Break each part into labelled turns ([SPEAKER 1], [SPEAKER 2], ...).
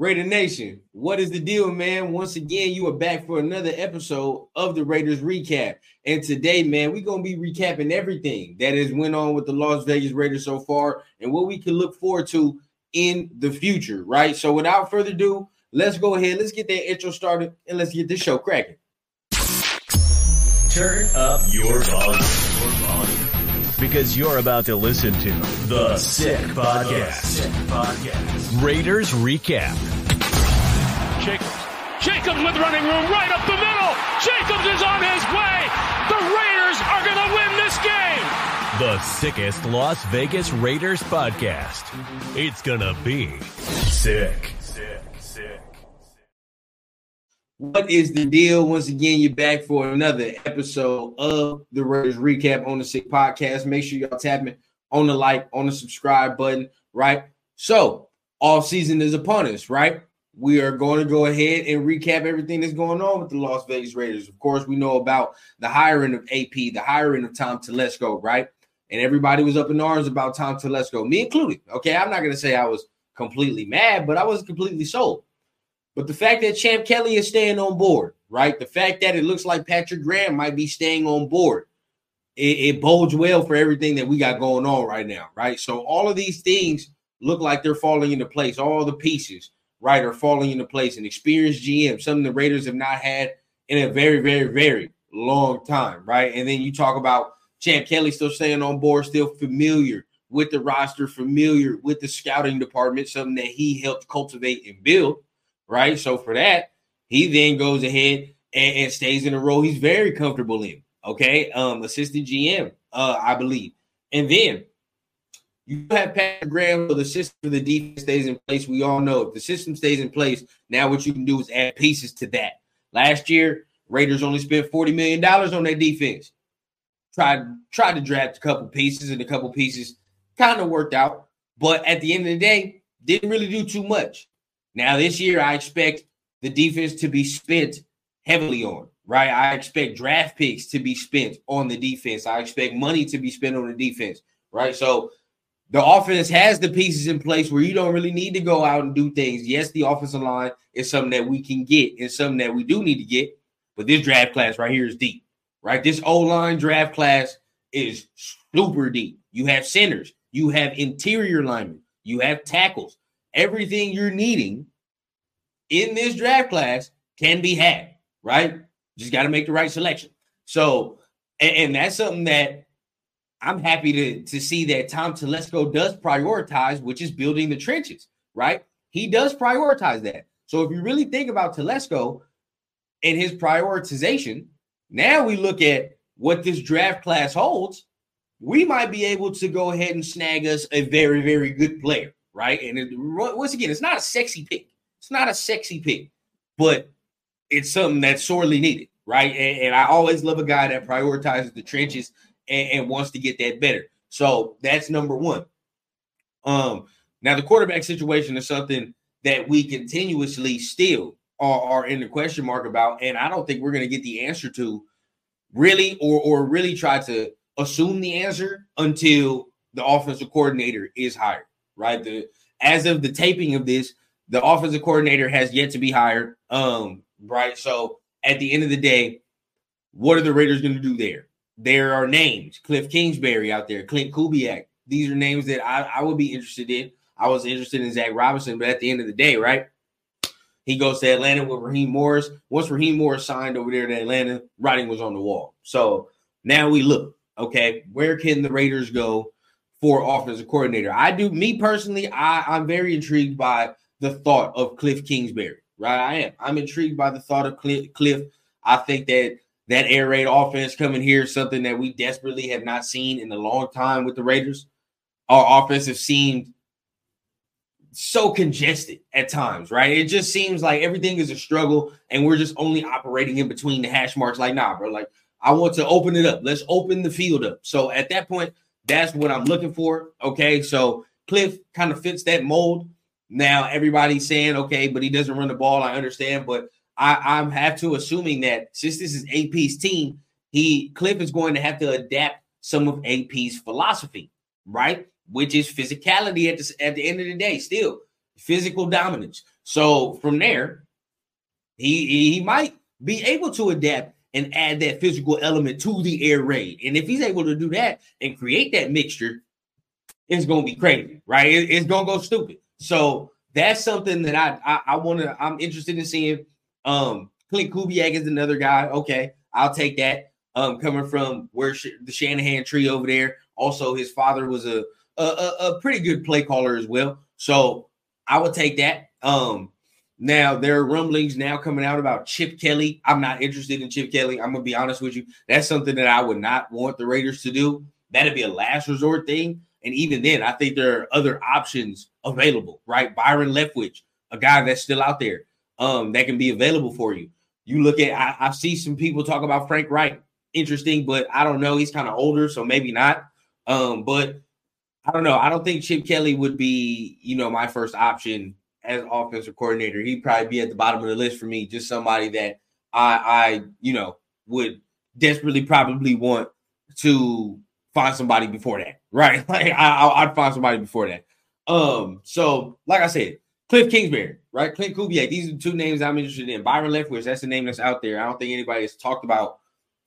[SPEAKER 1] Raider Nation, what is the deal, man? Once again, you are back for another episode of the Raiders recap. And today, man, we're gonna be recapping everything that has went on with the Las Vegas Raiders so far and what we can look forward to in the future, right? So, without further ado, let's go ahead, let's get that intro started, and let's get this show cracking.
[SPEAKER 2] Turn up your volume. Because you're about to listen to The Sick Podcast. Podcast. Raiders Recap.
[SPEAKER 3] Jacobs. Jacobs with running room right up the middle. Jacobs is on his way. The Raiders are going to win this game.
[SPEAKER 2] The sickest Las Vegas Raiders podcast. It's going to be. Sick, sick.
[SPEAKER 1] What is the deal? Once again, you're back for another episode of the Raiders Recap on the Sick Podcast. Make sure y'all tapping on the like, on the subscribe button, right? So, all season is upon us, right? We are going to go ahead and recap everything that's going on with the Las Vegas Raiders. Of course, we know about the hiring of AP, the hiring of Tom Telesco, right? And everybody was up in arms about Tom Telesco, me included. Okay, I'm not going to say I was completely mad, but I was completely sold. But the fact that Champ Kelly is staying on board, right? The fact that it looks like Patrick Graham might be staying on board, it, it, bodes well for everything that we got going on right now, right? So all of these things look like they're falling into place. All the pieces, right, are falling into place. An experienced GM, something the Raiders have not had in a very, very, very long time, right? And then you talk about Champ Kelly still staying on board, still familiar with the roster, familiar with the scouting department, something that he helped cultivate and build right? So for that, he then goes ahead and, and stays in a role he's very comfortable in. Okay, um, assistant GM, uh, I believe, and then you have Patrick Graham, so the system for the defense stays in place. We all know if the system stays in place, now what you can do is add pieces to that. Last year, Raiders only spent $40 million on their defense. Tried, tried to draft a couple pieces, and a couple pieces kind of worked out. But at the end of the day, didn't really do too much. Now, this year, I expect the defense to be spent heavily on, right? I expect draft picks to be spent on the defense. I expect money to be spent on the defense, right? So the offense has the pieces in place where you don't really need to go out and do things. Yes, the offensive line is something that we can get and something that we do need to get, but this draft class right here is deep, right? This O line draft class is super deep. You have centers, you have interior linemen, you have tackles, everything you're needing in this draft class can be had, right? Just got to make the right selection. So, and, and, that's something that I'm happy to, to see that Tom Telesco does prioritize, which is building the trenches, right? He does prioritize that. So if you really think about Telesco and his prioritization, now we look at what this draft class holds. We might be able to go ahead and snag us a very, very good player, right? And it, once again, it's not a sexy pick. It's not a sexy pick, but it's something that's sorely needed, right? And, and I always love a guy that prioritizes the trenches and, and wants to get that better. So that's number one. Um, now the quarterback situation is something that we continuously still are, are in the question mark about, and I don't think we're going to get the answer to really, or or really try to assume the answer until the offensive coordinator is hired. Right. The as of the taping of this, the offensive coordinator has yet to be hired. Um, right. So at the end of the day, what are the Raiders going to do there? There are names: Cliff Kingsbury out there, Klint Kubiak. These are names that I, I would be interested in. I was interested in Zach Robinson, but at the end of the day, right? He goes to Atlanta with Raheem Morris. Once Raheem Morris signed over there to Atlanta, writing was on the wall. So now we look, okay, where can the Raiders go for offensive coordinator? I do, me personally, I, I'm very intrigued by the thought of Cliff Kingsbury, right? I am. I'm intrigued by the thought of Cliff. Cliff. I think that that air raid offense coming here is something that we desperately have not seen in a long time with the Raiders. Our offense has seemed so congested at times, right? It just seems like everything is a struggle and we're just only operating in between the hash marks. Like, nah, bro, like I want to open it up. Let's open the field up. So at that point, that's what I'm looking for. Okay. So Cliff kind of fits that mold. Now everybody's saying, okay, but he doesn't run the ball. I understand, but I, I have to assuming that since this is AP's team, he Cliff is going to have to adapt some of AP's philosophy, right? Which is physicality at the, at the end of the day, still physical dominance. So from there, he he might be able to adapt and add that physical element to the air raid. And if he's able to do that and create that mixture, it's gonna be crazy, right? It, it's gonna go stupid. So that's something that I I, I want to. I'm interested in seeing. Um, Klint Kubiak is another guy. Okay, I'll take that. Um, coming from where Sh- the Shanahan tree over there. Also, his father was a, a a pretty good play caller as well. So I would take that. Um, now there are rumblings now coming out about Chip Kelly. I'm not interested in Chip Kelly. I'm gonna be honest with you. That's something that I would not want the Raiders to do. That'd be a last resort thing. And even then, I think there are other options available, right? Byron Leftwich, a guy that's still out there, um, that can be available for you. You look at, I, I see some people talk about Frank Reich. interesting, but I don't know. He's kind of older, so maybe not. Um, but I don't know. I don't think Chip Kelly would be, you know, my first option as offensive coordinator. He'd probably be at the bottom of the list for me. Just somebody that I, I, you know, would desperately probably want to find somebody before that, right? Like I, would find somebody before that. Um, so like I said, Cliff Kingsbury, right? Klint Kubiak. These are two names I'm interested in. Byron Leftwich, that's the name that's out there. I don't think anybody has talked about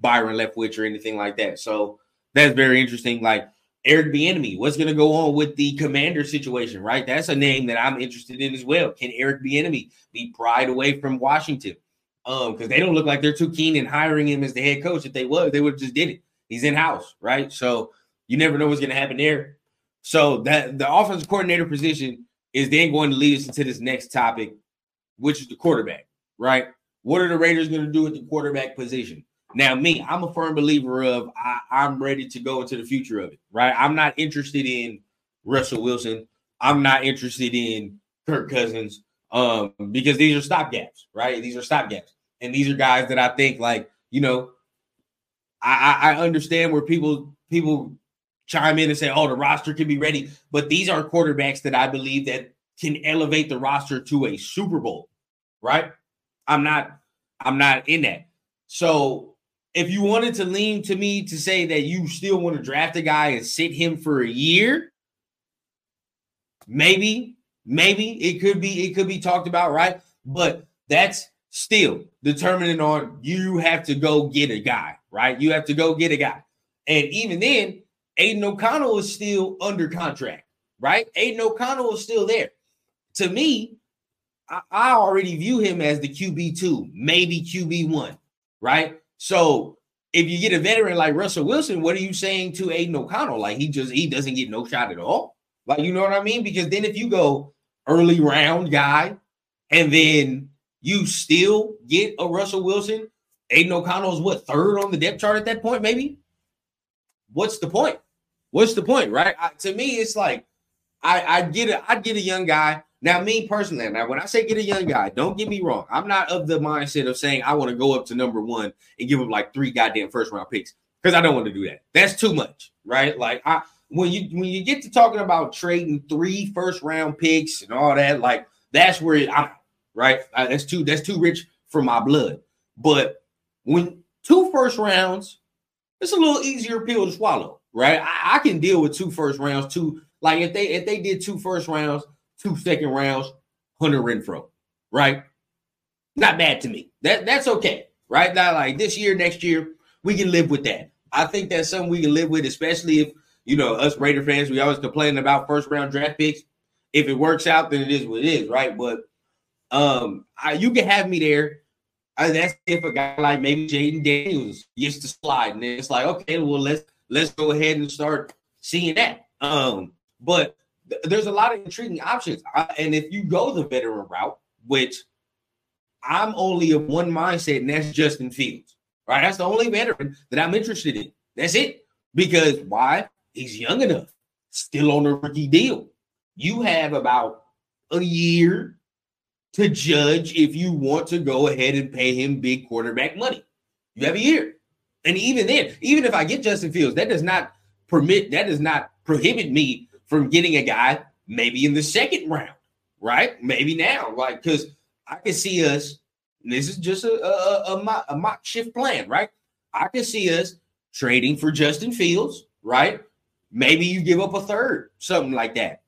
[SPEAKER 1] Byron Leftwich or anything like that. So that's very interesting. Like Eric Bieniemy, what's going to go on with the commander situation, right? That's a name that I'm interested in as well. Can Eric Bieniemy be pried away from Washington? Um, because they don't look like they're too keen in hiring him as the head coach. If they was, they would just did it. He's in house, right? So you never know what's going to happen there. So that the offensive coordinator position is then going to lead us into this next topic, which is the quarterback, right? What are the Raiders going to do with the quarterback position? Now, me, I'm a firm believer of I, I'm ready to go into the future of it, right? I'm not interested in Russell Wilson. I'm not interested in Kirk Cousins um, because these are stopgaps, right? These are stopgaps. And these are guys that I think, like, you know, I, I understand where people people chime in and say, "Oh, the roster can be ready," but these are quarterbacks that I believe that can elevate the roster to a Super Bowl, right? I'm not, I'm not in that. So if you wanted to lean to me to say that you still want to draft a guy and sit him for a year, maybe, maybe it could be, it could be talked about, right? But that's still determining on you have to go get a guy, right? You have to go get a guy. And even then, Aidan O'Connell is still under contract, right? Aidan O'Connell is still there. To me, I, I already view him as the QB2, maybe QB1, right? So if you get a veteran like Russell Wilson, what are you saying to Aidan O'Connell? Like he just he doesn't get no shot at all. Like you know what I mean? Because then if you go early round guy and then you still get a Russell Wilson. Aidan O'Connell is what third on the depth chart at that point, maybe. What's the point? What's the point, right? I, to me, it's like I, I get it. I get a young guy. Now, me personally, now when I say get a young guy, don't get me wrong. I'm not of the mindset of saying I want to go up to number one and give him like three goddamn first round picks because I don't want to do that. That's too much, right? Like I when you when you get to talking about trading three first round picks and all that, like that's where I'm right? Uh, that's too that's too rich for my blood. But when two first rounds, it's a little easier pill to swallow, right? I, I, can deal with two first rounds, two like if they if they did two first rounds, two second rounds, Hunter Renfrow, right? Not bad to me. That that's okay, right? Now, like this year, next year, we can live with that. I think that's something we can live with, especially if you know us Raider fans. We always complain about first round draft picks. If it works out, then it is what it is, right? But um, I, you can have me there. I, that's if a guy like maybe Jayden Daniels used to slide, and it's like, okay, well let's let's go ahead and start seeing that. Um, but th- there's a lot of intriguing options, I, and if you go the veteran route, which I'm only of one mindset, and that's Justin Fields. Right, that's the only veteran that I'm interested in. That's it. Because why? He's young enough, still on a rookie deal. You have about a year to judge if you want to go ahead and pay him big quarterback money. You have a year. And even then, even if I get Justin Fields, that does not permit, that does not prohibit me from getting a guy maybe in the second round, right? Maybe now, like, because I can see us, this is just a, a, a, mock, a mock shift plan, right? I can see us trading for Justin Fields, right? Maybe you give up a third, something like that.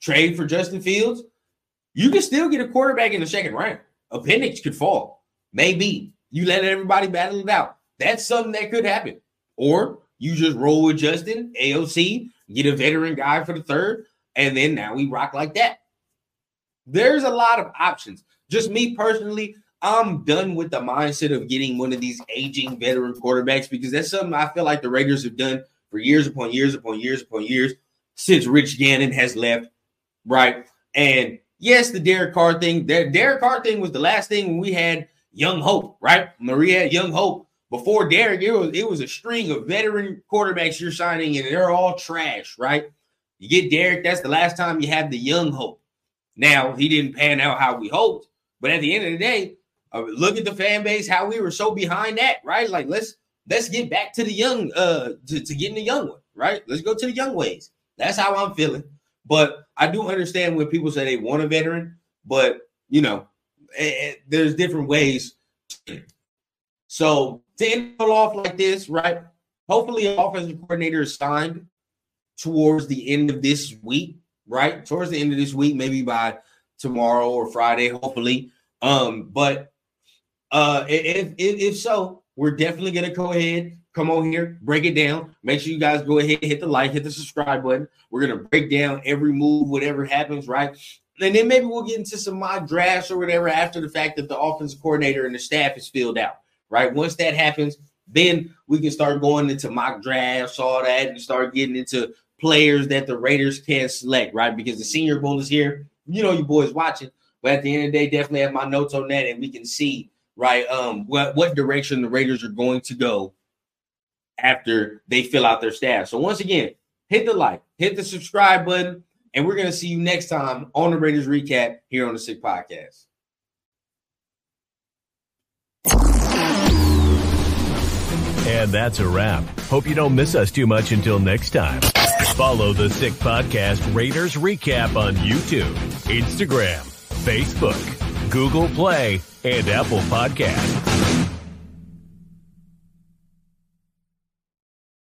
[SPEAKER 1] Trade for Justin Fields, You can still get a quarterback in the second round. Appendix could fall. Maybe you let everybody battle it out. That's something that could happen. Or you just roll with Justin, AOC, get a veteran guy for the third, and then now we rock like that. There's a lot of options. Just me personally, I'm done with the mindset of getting one of these aging veteran quarterbacks because that's something I feel like the Raiders have done for years upon years upon years upon years since Rich Gannon has left, right? And yes, the Derek Carr thing, the Derek Carr thing was the last thing when we had young hope, right? Maria young hope. Before Derek, it was it was a string of veteran quarterbacks you're signing, and they're all trash, right? You get Derek, that's the last time you have the young hope. Now he didn't pan out how we hoped, but at the end of the day, uh, look at the fan base, how we were so behind that, right? Like let's let's get back to the young, uh, to, to getting the young one, right? Let's go to the young ways. That's how I'm feeling. But I do understand when people say they want a veteran, but you know, it, eh, it, eh, there's different ways. So to end it off like this, right? Hopefully, an offensive coordinator is signed towards the end of this week, right? Towards the end of this week, maybe by tomorrow or Friday, hopefully. Um, but uh, if, if, if so, we're definitely gonna go ahead, come on here, break it down. Make sure you guys go ahead, hit the like, hit the subscribe button. We're gonna break down every move, whatever happens, right? And then maybe we'll get into some mock drafts or whatever after the fact that the offensive coordinator and the staff is filled out, right? Once that happens, then we can start going into mock drafts, all that, and start getting into players that the Raiders can select, right? Because the Senior Bowl is here. You know, you boys watching. But at the end of the day, definitely have my notes on that, and we can see right um what what direction the Raiders are going to go after they fill out their staff. So once again, hit the like, hit the subscribe button, and we're gonna see you next time on the Raiders recap here on the Sick Podcast.
[SPEAKER 2] And that's a wrap. Hope you don't miss us too much until next time. Follow the Sick Podcast Raiders recap on YouTube, Instagram, Facebook, Google Play, and Apple Podcast.